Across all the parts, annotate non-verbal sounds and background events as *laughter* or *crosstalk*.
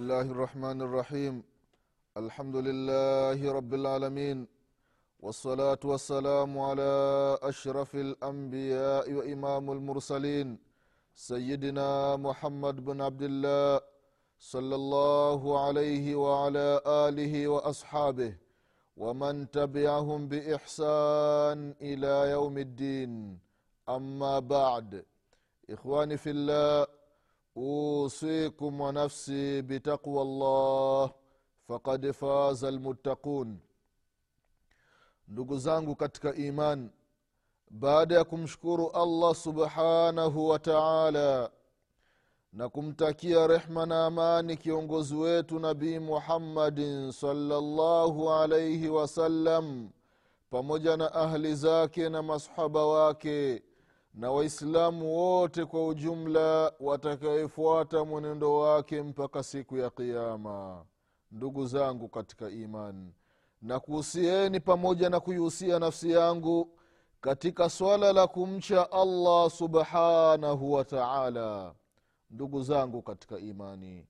الله الرحمن الرحيم الحمد لله رب العالمين والصلاة والسلام على أشرف الأنبياء وإمام المرسلين سيدنا محمد بن عبد الله صلى الله عليه وعلى آله وأصحابه ومن تبعهم بإحسان إلى يوم الدين أما بعد إخواني في الله اوصيكم ونفسي بتقوى الله فقد فاز المتقون ndugu zangu katika iman baada ya kumshukuru allah subhanahu wa taala na kumtakia rehma na amani kiongozi wetu nabii muhammadin salllahu alaihi wasallam pamoja na ahli zake na masahaba wake na waislamu wote kwa ujumla watakayefuata mwenendo wake mpaka siku ya qiama ndugu zangu katika imani na kuhusieni pamoja na kuihusia nafsi yangu katika swala la kumcha allah subhanahu wa taala. Ndugu zangu katika imani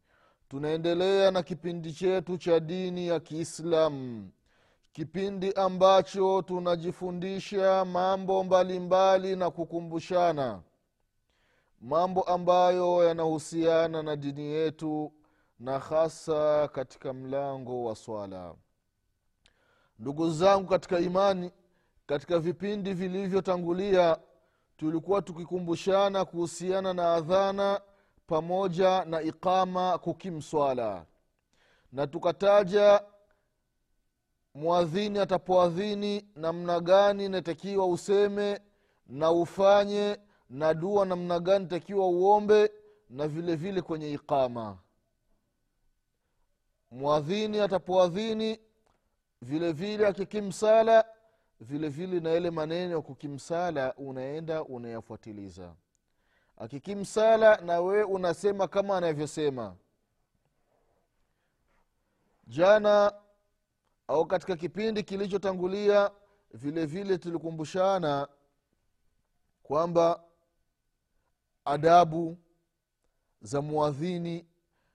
tunaendelea na kipindi chetu cha dini ya kiislamu kipindi ambacho tunajifundisha mambo mbalimbali mbali na kukumbushana. Mambo ambayo yanahusiana na dini yetu na hasa katika mlango wa swala. Ndugu zangu katika imani katika vipindi vilivyotangulia tulikuwa tukikumbushana kuhusiana na adhana pamoja na iqama kukimswala na tukataja mwadhini atapoadhini namna gani natakiwa useme na ufanye na dua namna gani takiwa uombe na vile vile kwenye iqama. Mwadhini atapoadhini vile vile akikimsala vile vile na yale maneno ya kukimsala unaenda unayafuatiliza. Akikimsala na wewe unasema kama anavyosema. Jana au katika kipindi kilichotangulia vile vile tulikumbushana kwamba adabu za muadhini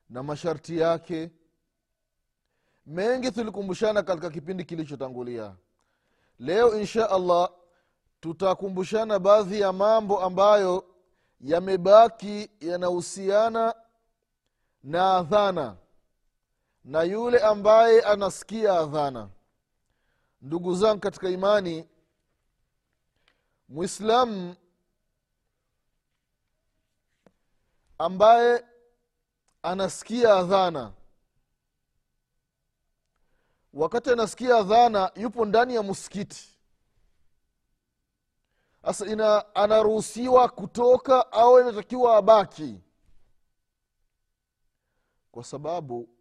na masharti yake mengi tulikumbushana katika kipindi kilichotangulia. Leo insha allah tutakumbushana baadhi ya mambo ambayo yamebaki yanahusiana na adhana na yule ambaye anasikia adhana. Ndugu zangu katika imani mwislamu ambaye anasikia adhana wakati anasikia adhana yupo ndani ya msikiti. Sasa ina anaruhusiwa kutoka au inatakiwa abaki. Kwa sababu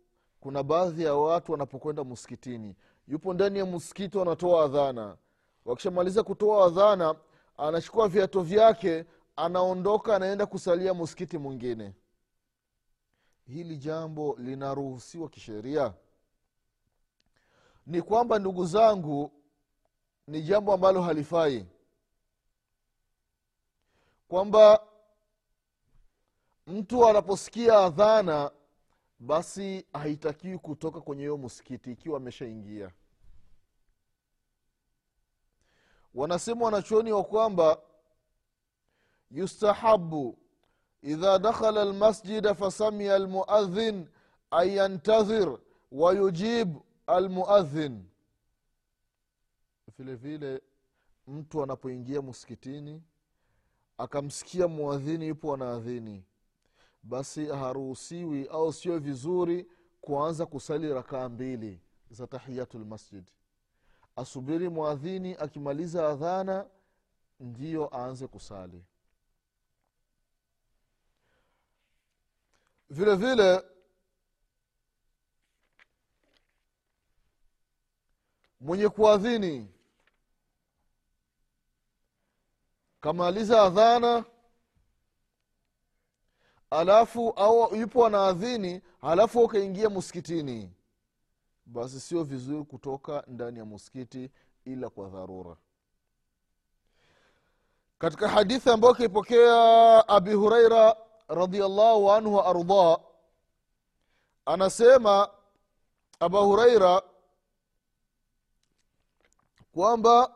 kuna baadhi ya watu wanapokwenda msikitini yupo ndani ya msikiti wanatoa adhana. Wakishamaliza kutoa adhana anachukua viato vyake anaondoka anaenda kusalia msikiti mwingine. Hili jambo linaruhusiwa kisheria? Ni kwamba ndugu zangu ni jambo ambalo halifai. Kwamba mtu anaposikia adhana basi haitakiwi kutoka kwenye hiyo msikiti ikiwa ameshaingia. Wanasema wanachuoni wa kwamba yustahabu idha dakhala lmasjida fasamia almuadhin an yantadhir wayujib almuadhin. Vile vile mtu anapoingia msikitini akamsikia muadhini yupo anaadhini basi haruhusiwi au sio vizuri kuanza kusali rakaa mbili za tahiyatu lmasjid asubiri mwadhini akimaliza adhana ndiyo aanze kusali. Vile vile mwenye kuadhini kamaliza adhana alafu au yupo anaadhini alafu ukaingia muskitini basi sio vizuri kutoka ndani ya muskiti ila kwa dharura. Katika hadithi ambayo kaipokea abi hureira radiallahu anhu wa ardah anasema aba hureira kwamba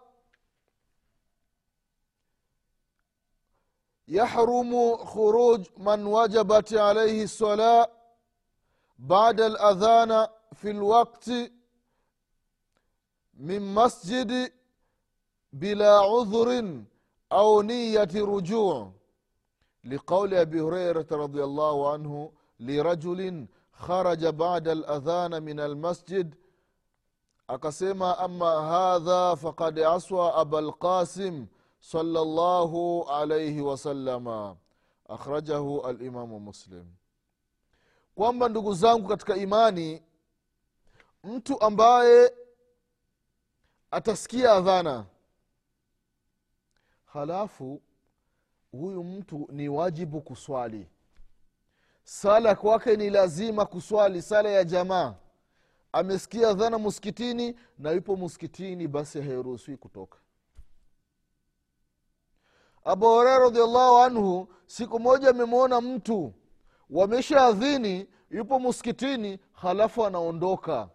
يحرم خروج من وجبت عليه الصلاة بعد الأذان في الوقت من مسجد بلا عذر أو نية رجوع. لقول أبي هريرة رضي الله عنه لرجل خرج بعد الأذان من المسجد akasema ama hadha fakad aswa aba lqasim الله alaihi wasalama akhrajahu alimamu muslim. Kwamba ndugu zangu katika imani mtu ambaye atasikia adhana halafu huyu mtu ni wajibu kuswali. Sala kwake ni lazima kuswali sala ya jamaa. Amesikia dhana muskitini na yupo muskitini basi hairuhusiwi kutoka abu horeira radiallahu anhu siku moja amemwona mtu wameshaadhini yupo muskitini halafu anaondoka.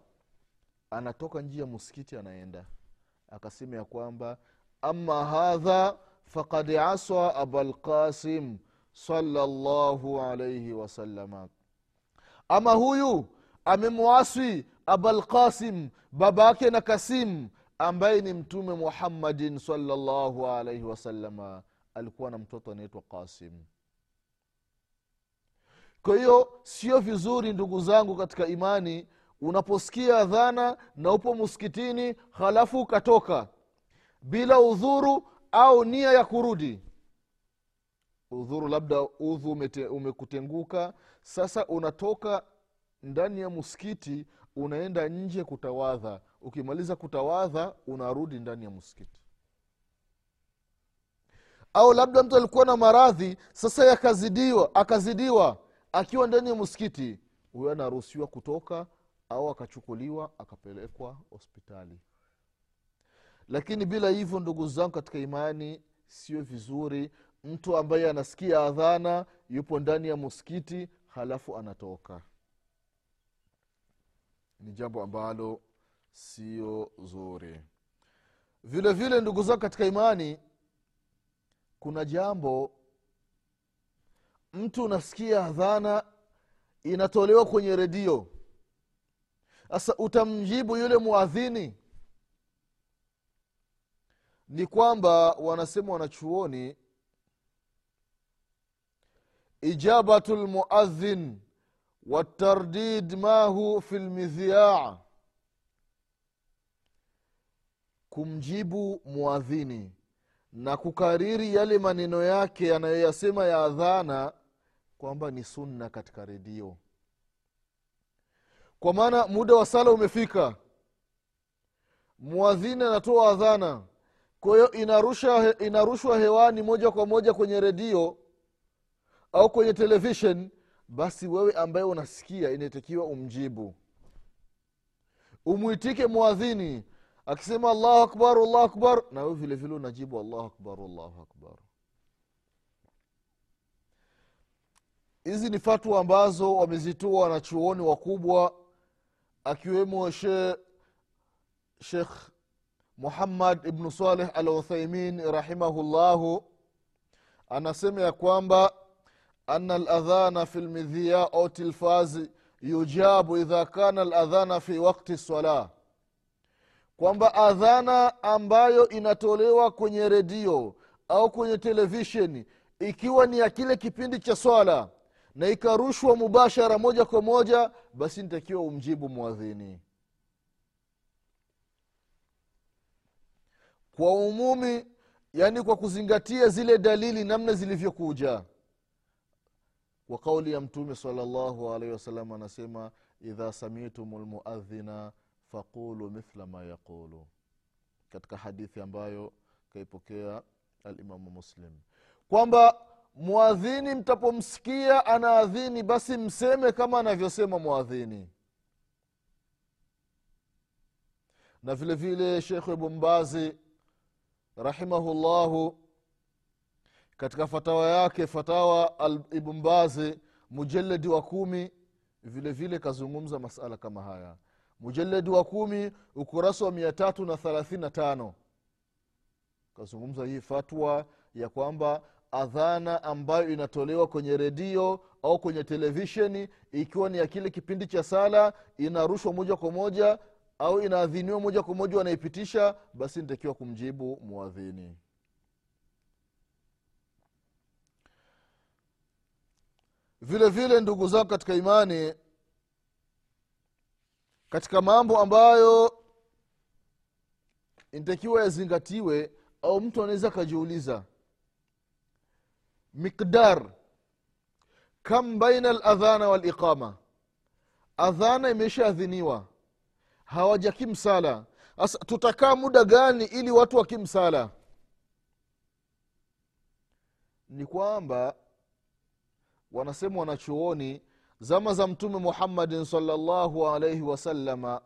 Anatoka njia muskiti anaenda. Akasema ya kwamba ama hadha fakad aswa abalqasim salllahu alaihi wasalama ama huyu amemwaswi abalqasim babake na kasim ambaye ni mtume muhammadin salllahu alaihi wasalama alikuwa na mtoto anaitwa qasim. Kwa hiyo sio vizuri ndugu zangu katika imani unaposikia dhana na upo muskitini halafu ukatoka bila udhuru au nia ya kurudi. Udhuru labda udhu umekutenguka sasa unatoka ndani ya muskiti unaenda nje kutawadha. Ukimaliza kutawadha unarudi ndani ya muskiti au labda mtu alikuwa na maradhi sasa yakazidiwa akazidiwa akiwa ndani ya msikiti huyo anaruhusiwa kutoka au akachukuliwa akapelekwa hospitali. Lakini bila hivyo ndugu zangu katika imani sio vizuri mtu ambaye anasikia adhana yupo ndani ya muskiti halafu anatoka. Ni jambo ambalo sio zuri. Vile vile ndugu zangu katika imani kuna jambo mtu unasikia adhana inatolewa kwenye redio. Sasa utamjibu yule mwadhini ni kwamba wanasema wanachuoni ijabatu lmuadhin watardid mahu fi lmidhiaa kumjibu mwadhini na kukariri yale maneno yake yanayoyasema ya adhana kwamba ni sunna katika redio. Kwa maana muda wa sala umefika. Mwadhini anatoa adhana. Kwa hiyo inarusha inarushwa hewani moja kwa moja kwenye redio au kwenye televishen basi wewe ambaye unasikia inatakiwa umjibu. Umwitike mwadhini akisema allahu akbar allahu akbar na wewe vile unajibu allahu akbar allahu akbar. Hizi ni fatwa ambazo wamezitoa wanachuoni wakubwa akiwemo she, shekh muhammad ibnu saleh al uthaimin rahimahullahu. Anasema ya kwamba ana ladhana fi lmidhia au tilfazi yujabu idha kana ladhana fi wakti salah kwamba adhana ambayo inatolewa kwenye redio au kwenye televisheni ikiwa ni ya kile kipindi cha swala na ikarushwa mubashara moja kwa moja basi nitakiwa umjibu mwadhini kwa umumi yaani kwa kuzingatia zile dalili namna zilivyokuja. Kwa kauli ya mtume salllahu alaihi wasallam anasema idha samitum lmuadhina faqulu mithla ma yaqulu. Katika hadithi ambayo kaipokea alimamu muslim. Kwamba mwadhini mtapomsikia anaadhini basi mseme kama anavyosema mwadhini na vile vile shekhu ibumbazi rahimahullahu katika fatawa yake fatawa ibumbazi mujaledi wa kumi vile vile kazungumza masala kama haya mujaladi wa kumi ukurasa wa mia tatu na thelathini na tano. Kazungumza hii fatwa ya kwamba adhana ambayo inatolewa kwenye redio au kwenye televisheni ikiwa ni ya kile kipindi cha sala inarushwa moja kwa moja au inaadhiniwa moja kwa moja wanaipitisha basi nitakiwa kumjibu mwadhini vile vile ndugu zangu katika imani katika mambo ambayo inatakiwa yazingatiwe au mtu anaweza akajiuliza. Miqdar. Kam baina ladhana waliqama? Adhana imeshaadhiniwa. Hawajakimsala sasa tutakaa muda gani ili watu wakimsala ni kwamba wanasema wanachuoni zama za mtume muhammadin salllahu alaihi wasalama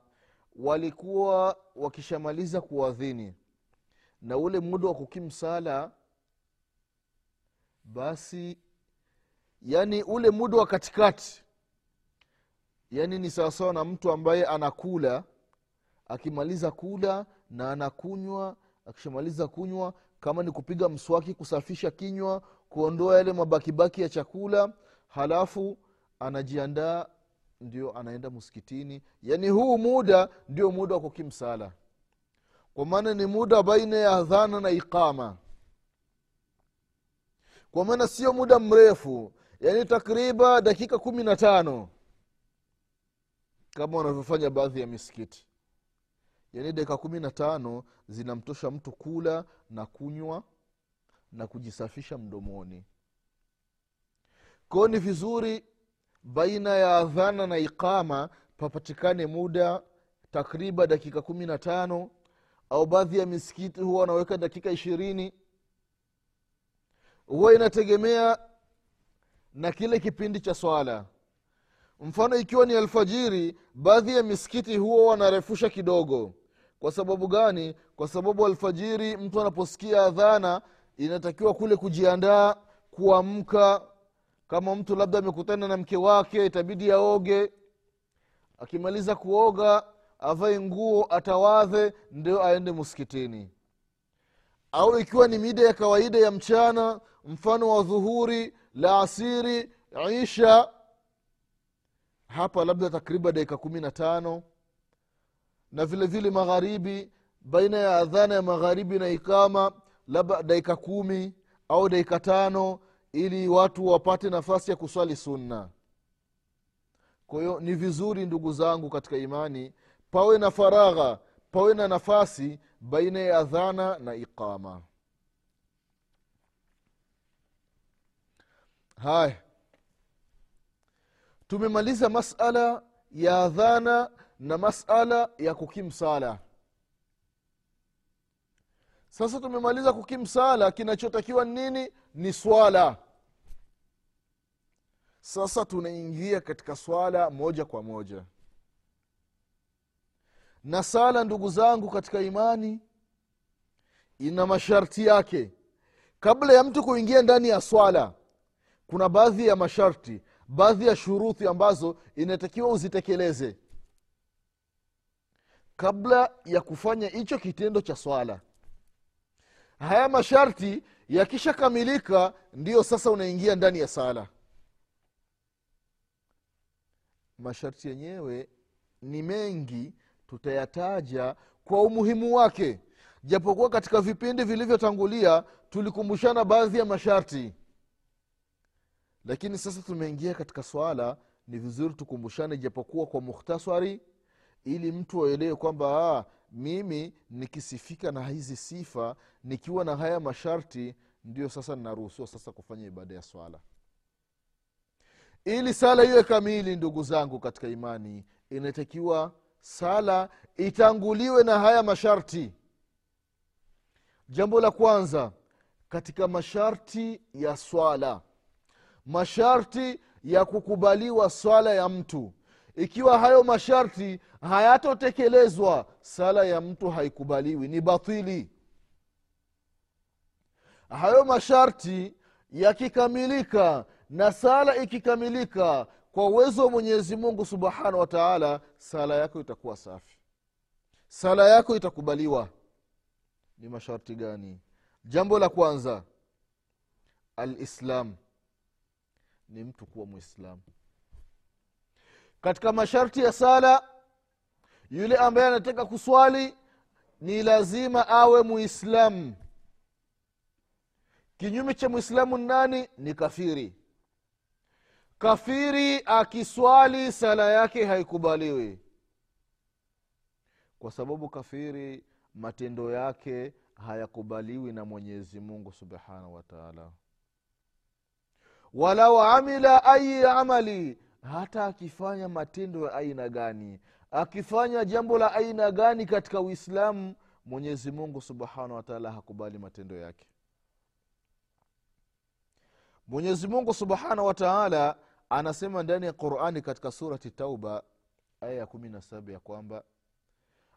walikuwa wakishamaliza kuadhini. Na ule muda wa kukimsala basi yani ule muda wa katikati yani ni sawasawa na mtu ambaye anakula akimaliza kula na anakunywa akishamaliza kunywa kama ni kupiga mswaki kusafisha kinywa kuondoa yale mabakibaki ya chakula halafu anajiandaa ndio anaenda msikitini. Yaani huu muda ndio muda wa kukimsala. Kwa maana ni muda baina ya adhana na iqama. Kwa maana sio muda mrefu yaani takriba dakika kumi na tano kama wanavyofanya baadhi ya misikiti. Yaani dakika kumi na tano zinamtosha mtu kula na kunywa na kujisafisha mdomoni. Kwao ni vizuri baina ya adhana na iqama papatikane muda takriban dakika kumi na tano au baadhi ya misikiti huwa wanaweka dakika ishirini. Huwa inategemea na kile kipindi cha swala. Mfano ikiwa ni alfajiri baadhi ya misikiti huwa wanarefusha kidogo. Kwa sababu gani? Kwa sababu alfajiri mtu anaposikia adhana inatakiwa kule kujiandaa kuamka kama mtu labda amekutana na mke wake itabidi aoge. Akimaliza kuoga avae nguo atawadhe ndio aende msikitini. Au ikiwa ni mida ya kawaida ya mchana mfano wa dhuhuri la asiri isha hapa labda takriban dakika kumi na tano. Na vile vile magharibi baina ya adhana ya magharibi na ikama labda dakika kumi au dakika tano ili watu wapate nafasi ya kuswali sunna. Kwa hiyo ni vizuri ndugu zangu katika imani pawe na faragha pawe na nafasi baina ya adhana na iqama. Haya. Tumemaliza masala ya adhana na masala ya kukimsala sasa tumemaliza kukimsala kinachotakiwa nini? Ni swala. Sasa tunaingia katika swala moja kwa moja. Na sala ndugu zangu katika imani ina masharti yake. Kabla ya mtu kuingia ndani ya swala kuna baadhi ya masharti baadhi ya shuruthi ambazo inatakiwa uzitekeleze. Kabla ya kufanya hicho kitendo cha swala haya masharti yakishakamilika ndiyo sasa unaingia ndani ya sala. Masharti yenyewe ni mengi tutayataja kwa umuhimu wake. Japokuwa katika vipindi vilivyotangulia tulikumbushana baadhi ya masharti. Lakini sasa tumeingia katika swala ni vizuri tukumbushane japokuwa kwa mukhtasari ili mtu aelewe kwamba ah, mimi nikisifika na hizi sifa nikiwa na haya masharti ndio sasa ninaruhusiwa sasa kufanya ibada ya swala. Ili sala iwe kamili ndugu zangu katika imani inatakiwa sala itanguliwe na haya masharti. Jambo la kwanza katika masharti ya swala. Masharti ya kukubaliwa swala ya mtu ikiwa hayo masharti hayatotekelezwa sala ya mtu haikubaliwi ni batili. Hayo masharti yakikamilika na sala ikikamilika kwa uwezo wa mwenyezi mungu subhanahu wa taala sala yako itakuwa safi. Sala yako itakubaliwa. Ni masharti gani? Jambo la kwanza alislam. Ni mtu kuwa mwislamu katika masharti ya sala yule ambaye anataka kuswali ni lazima awe muislamu kinyume cha mwislamu nani? Ni kafiri. Kafiri akiswali sala yake haikubaliwi. Kwa sababu kafiri matendo yake hayakubaliwi na mwenyezi mungu subhanahu wa taala. Walau amila ayi amali hata akifanya matendo ya aina gani akifanya jambo la aina gani katika uislamu mwenyezi mungu subhanahu wataala hakubali matendo yake. Mwenyezi mungu subhanahu wataala anasema ndani ya qurani katika surati tauba aya ya kumi na saba ya kwamba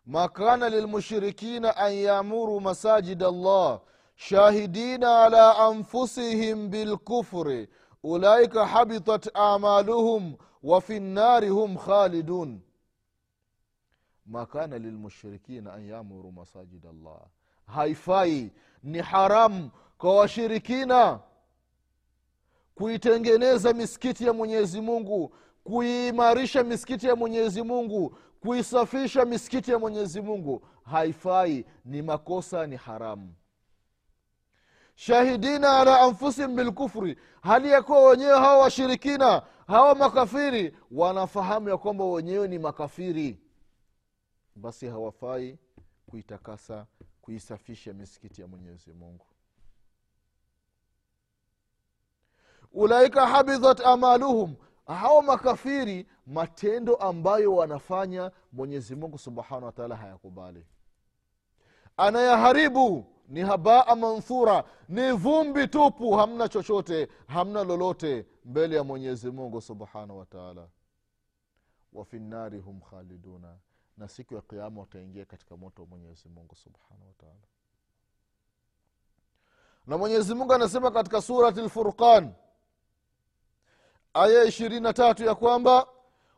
ma kana lilmushrikina an yamuru masajid allah shahidina ala anfusihim bilkufri ulaika habitat amaluhum wa fi nnari hum khalidun. Ma kana lilmushrikina an yamuru masajid allah. Haifai ni haramu kwa washirikina kuitengeneza misikiti ya mwenyezi mungu kuiimarisha misikiti ya mwenyezi mungu kuisafisha misikiti ya mwenyezi mungu. Haifai ni makosa ni haramu shahidina ala anfusihim bilkufri hali ya kuwa wenyewe hawa washirikina hawa makafiri wanafahamu ya kwamba wenyewe ni makafiri. Basi hawafai kuitakasa kuisafisha misikiti ya mwenyezi mungu. Ulaika habidhat amaluhum. Hao makafiri matendo ambayo wanafanya mwenyezi mungu subhanahu wataala hayakubali. Anayaharibu ni habaa manthura ni vumbi tupu. Hamna chochote hamna lolote mbele ya mwenyezi mungu subhanahu wataala wafi nnari hum khaliduna. Na siku ya kiama wataingia katika moto wa mwenyezi mungu subhanahu wataala na mwenyezi mungu anasema katika surati lfurqan aya ishirini na tatu ya kwamba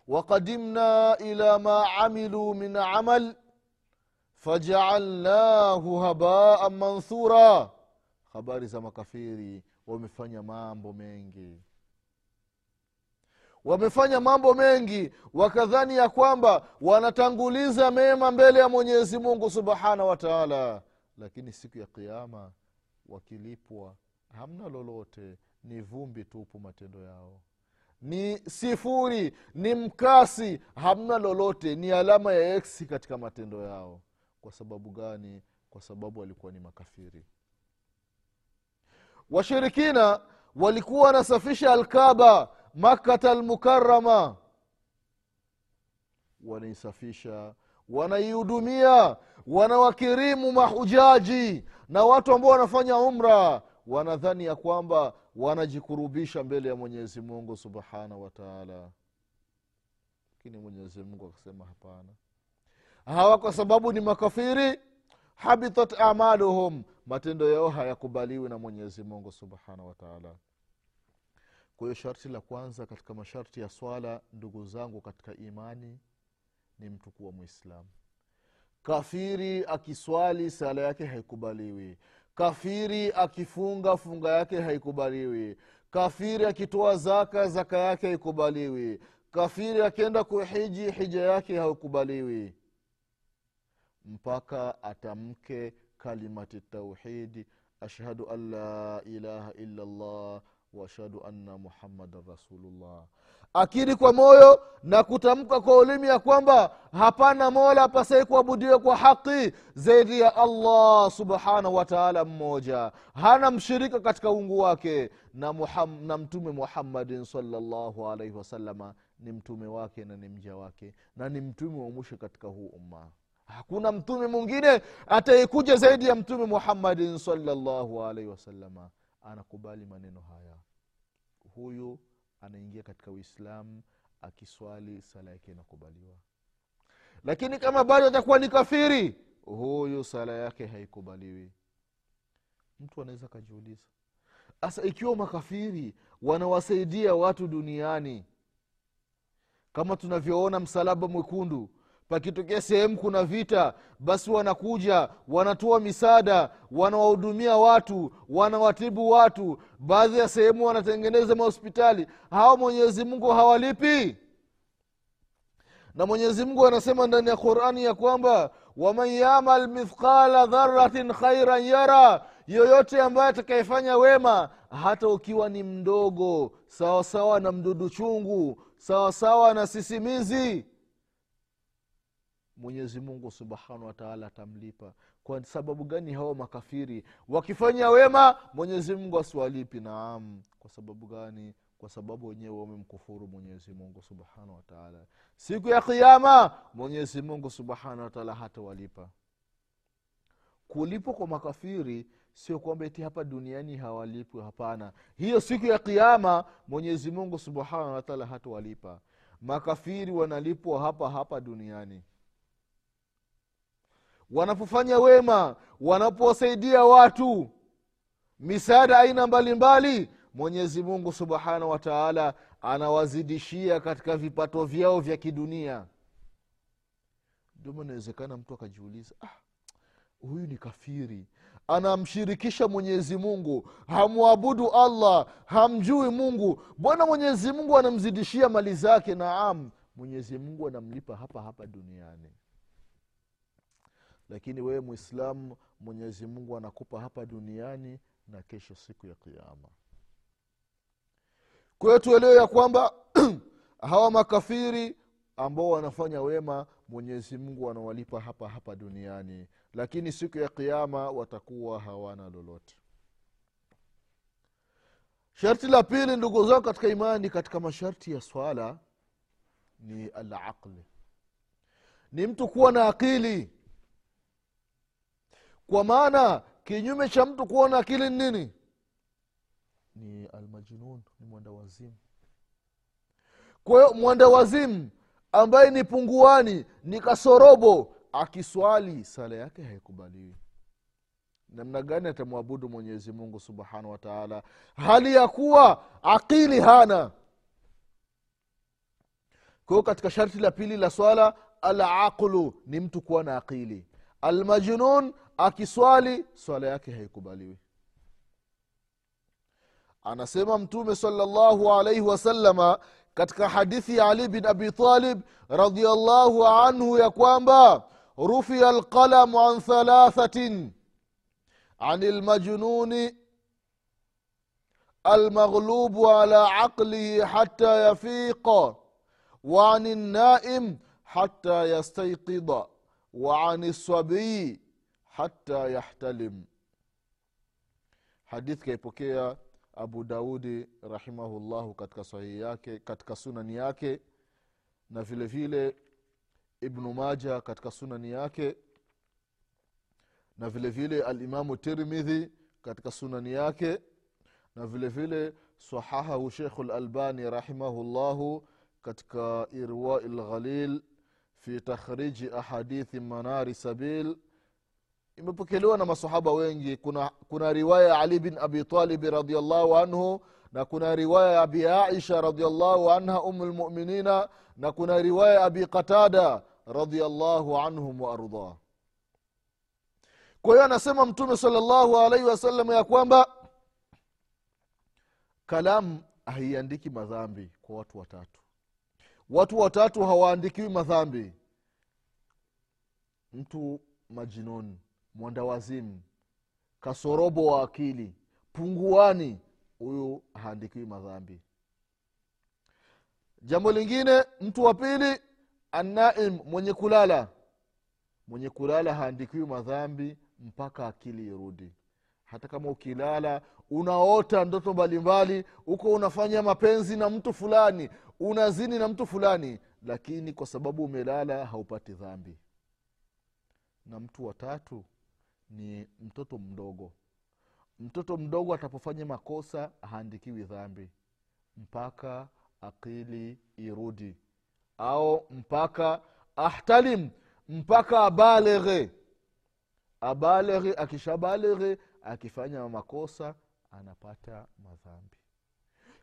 waqadimna ila ma amilu min amal fajaalnahu habaa manthura habari za makafiri wamefanya mambo mengi. Wamefanya mambo mengi wakadhani ya kwamba wanatanguliza mema mbele ya mwenyezi mungu subhanahu wa taala. Lakini siku ya kiama wakilipwa hamna lolote. Ni vumbi tupu matendo yao. Ni sifuri ni mkasi hamna lolote. Ni alama ya eksi katika matendo yao kwa sababu gani? Kwa sababu walikuwa ni makafiri. Washirikina walikuwa wanasafisha alkaba makata almukarama wanaisafisha wanaihudumia wanawakirimu mahujaji na watu ambao wanafanya umra. Wanadhani ya kwamba wanajikurubisha mbele ya mwenyezi mungu subhanahu wataala lakini mwenyezi mungu akasema hapana hawa kwa sababu ni makafiri habitat amaluhum matendo yao hayakubaliwi na mwenyezi mungu subhanahu wataala kwa hiyo sharti la kwanza katika masharti ya swala ndugu zangu katika imani ni mtu kuwa mwislamu kafiri akiswali sala yake haikubaliwi. Kafiri akifunga funga yake haikubaliwi. Kafiri akitoa zaka zaka yake haikubaliwi. Kafiri akienda kuhiji hija yake haikubaliwi mpaka atamke kalimati tauhidi ashhadu an la ilaha illallah washhadu anna muhammadan rasulullah. Akiri kwa moyo na kutamka kwa ulimi ya kwamba hapana mola apasai kuabudiwe kwa haki zaidi ya allah subhanahu wataala mmoja. Hana mshirika katika ungu wake na, muham, na mtume muhammadin salllahu alaihi wasalama ni mtume wake na ni mja wake na ni mtume wa mwisho katika huu umma hakuna mtume mwingine atayekuja zaidi ya mtume muhammadin salllahu alaihi wasalama anakubali maneno haya. Huyu anaingia katika uislamu akiswali sala yake inakubaliwa. Lakini kama bado atakuwa ni kafiri huyu sala yake haikubaliwi. Mtu anaweza akajiuliza sasa ikiwa makafiri wanawasaidia watu duniani kama tunavyoona msalaba mwekundu pakitokea sehemu kuna vita basi wanakuja wanatoa misaada wanawahudumia watu wanawatibu watu. Baadhi ya sehemu wanatengeneza mahospitali. Hawa mwenyezi mungu hawalipi. Na mwenyezi mungu anasema ndani ya qurani ya kwamba waman yamal mithqala dharatin khairan yara yoyote ambaye atakayefanya wema hata ukiwa ni mdogo sawasawa na mdudu chungu sawasawa na sisimizi mwenyezi mungu subhanahu wataala atamlipa. Kwa sababu gani hawa makafiri? Wakifanya wema mwenyezi mungu asiwalipi naam. Kwa sababu gani? Kwa sababu wenyewe wamemkufuru mungu subhanahu wataala siku ya kiama mwenyezi mungu subhanahu wataala hatawalipa. Kulipwa kwa makafiri sio kwamba ti hapa duniani hawalipwi hapana. Hiyo siku ya kiama mwenyezi mungu subhanahu wataala hatawalipa. Makafiri wanalipwa hapa hapa duniani wanapofanya wema wanapowasaidia watu. Misaada aina mbalimbali mwenyezi mungu subhanahu wa taala anawazidishia katika vipato vyao vya kidunia. Ndio inawezekana mtu akajiuliza ah, huyu ni kafiri. Anamshirikisha mwenyezi mungu hamwabudu allah hamjui mungu. Bwana mwenyezi mungu anamzidishia mali zake? Naam mwenyezi mungu anamlipa hapa hapa duniani lakini wewe mwislamu mwenyezi mungu anakupa hapa duniani na kesho siku ya kiama kwa tuelewe ya kwamba *clears throat* hawa makafiri ambao wanafanya wema mwenyezi mungu anawalipa hapa hapa duniani. Lakini siku ya kiama watakuwa hawana lolote. Sharti la pili ndugu zao katika imani katika masharti ya swala ni alaqli ni mtu kuwa na akili kwa maana kinyume cha mtu kuona akili ni nini? Ni almajnun ni mwenda wazimu. Kwa hiyo mwenda wazimu ambaye ni punguani ni kasorobo akiswali sala yake haikubaliwi. Namna gani atamwabudu mwenyezi mungu subhanahu wa taala? Hali ya kuwa akili hana. Kwa hiyo katika sharti la pili la swala alaqlu ni mtu kuwa na akili almajnun akiswali swala yake haikubaliwi anasema mtume salllahu alaihi wasalama katika hadithi ya ali bin abi talib radiallahu anhu ya kwamba rufia alqalamu an thalathatin عن المجنون المغلوب على عقله حتى يفيق وعن النائم حتى يستيقظ wa ani sabii hata yahtalim. Hadith kaipokea abu daudi rahimahullahu katika sahihi yake katika sunani yake na vile vile ibnu maja katika sunani yake na vile vile alimamu tirmidhi katika sunani yake na vile vile sahahahu shekhu lalbani rahimahullahu katika irwai lghalil fi takhriji ahadithi manari sabil. Imepokelewa na masahaba wengi. Kuna, kuna riwaya ya ali bin abi talibi radiallahu anhu na kuna riwaya ya abi aisha radiallahu anha umu lmuminina na kuna riwaya ya abi qatada radiallahu anhum waardah kwa hiyo anasema mtume salllahu alaihi wasallam ya kwamba kalamu haiandiki madhambi kwa watu watatu watu watatu hawaandikiwi madhambi. Mtu majinoni mwandawazimu kasorobo wa akili punguani huyu haandikiwi madhambi. Jambo lingine mtu wa pili anaim mwenye kulala. Mwenye kulala haandikiwi madhambi mpaka akili irudi hata kama ukilala unaota ndoto mbalimbali huko unafanya mapenzi na mtu fulani unazini na mtu fulani lakini kwa sababu umelala haupati dhambi. Na mtu watatu ni mtoto mdogo. Mtoto mdogo atapofanya makosa haandikiwi dhambi. Mpaka akili irudi. Au mpaka ahtalim mpaka abaleghe abaleghe akishabaleghe akifanya makosa anapata madhambi.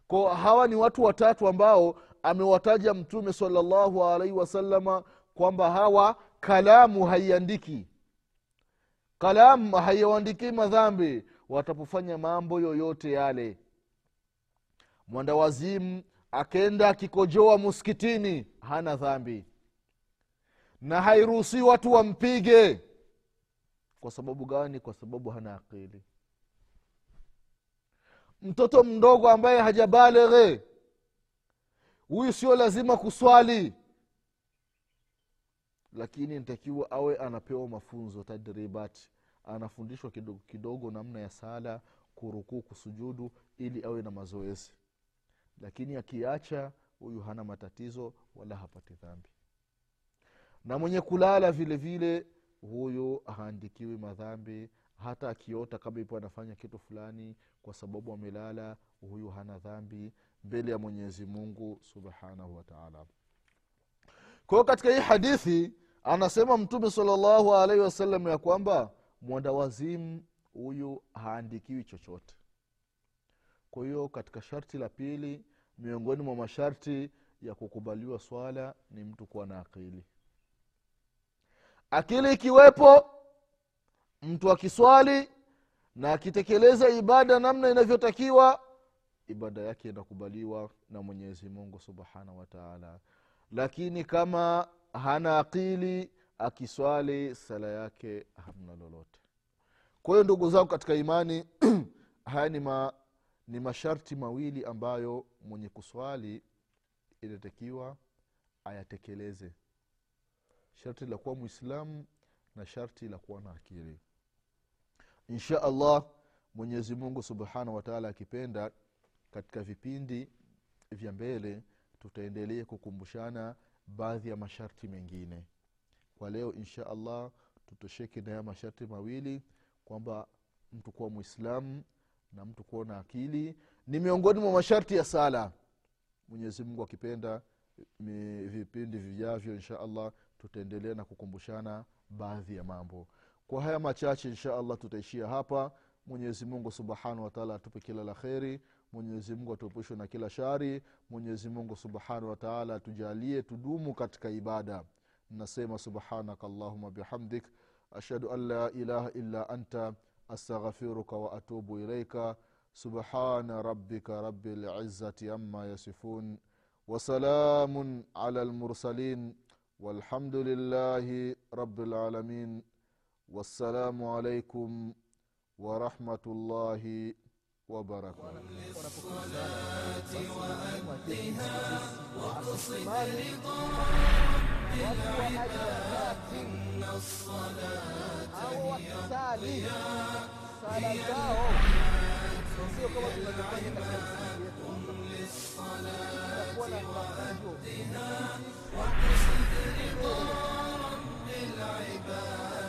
Ko hawa ni watu watatu ambao amewataja mtume salallahu alaihi wasalama kwamba hawa kalamu haiandiki. Kalamu haiwaandikii madhambi. Watapofanya mambo yoyote yale. Mwandawazimu akenda akikojoa muskitini hana dhambi. Na hairuhusi watu wampige kwa sababu gani? Kwa sababu hana akili. Mtoto mdogo ambaye hajabaleghe huyu sio lazima kuswali. Lakini ntakiwa awe anapewa mafunzo tadribat. Anafundishwa kidogo kidogo namna ya sala kurukuu kusujudu ili awe na mazoezi. Lakini akiacha huyu hana matatizo wala hapati dhambi. Na mwenye kulala vile vile huyu haandikiwi madhambi hata akiota kama ipo anafanya kitu fulani kwa sababu amelala huyu hana dhambi mbele ya mwenyezi mungu subhanahu wataala kwa katika hii hadithi anasema mtume salllahu alaihi wasallam ya kwamba mwandawazimu huyu haandikiwi chochote. Kwa hiyo katika sharti la pili miongoni mwa masharti ya kukubaliwa swala ni mtu kuwa na akili akili ikiwepo mtu akiswali na akitekeleza ibada namna inavyotakiwa ibada yake inakubaliwa na mwenyezi mungu subhanahu wataala lakini kama hana akili akiswali sala yake hamna lolote. Kwa hiyo ndugu zangu katika imani *clears throat* haya ni, ma, ni masharti mawili ambayo mwenye kuswali inatakiwa ayatekeleze sharti la kuwa mwislamu na sharti la kuwa na akili. Insha allah mwenyezi mungu subhanahu wataala akipenda katika vipindi vya mbele tutaendelea kukumbushana baadhi ya masharti mengine. Kwa leo insha allah tutosheke na masharti mawili kwamba mtu kuwa mwislamu na mtu kuwa na akili ni miongoni mwa masharti ya sala. Mwenyezi mungu akipenda vipindi vijavyo insha allah tutaendelea na kukumbushana baadhi ya mambo. Kwa haya machache insha allah tutaishia hapa. Mwenyezi mungu subhanahu wataala atupe kila la kheri. Mwenyezi mungu atuepushwe na kila shari. Mwenyezi mungu subhanahu wataala atujalie tudumu katika ibada. Nasema subhanaka allahuma bihamdik. Ashhadu an la ilaha illa anta. Astaghfiruka waatubu ilaika subhana rabika rabi lizati amma yasifun. Wasalamun ala lmursalin والحمد لله رب العالمين. والسلام عليكم ورحمة الله وبركاته. الصلاة واقصد رضا العباد إن الصلاة هي الضياء هي الحياة العباد قم للصلاة misikiti yetu inakuwa na mafunzo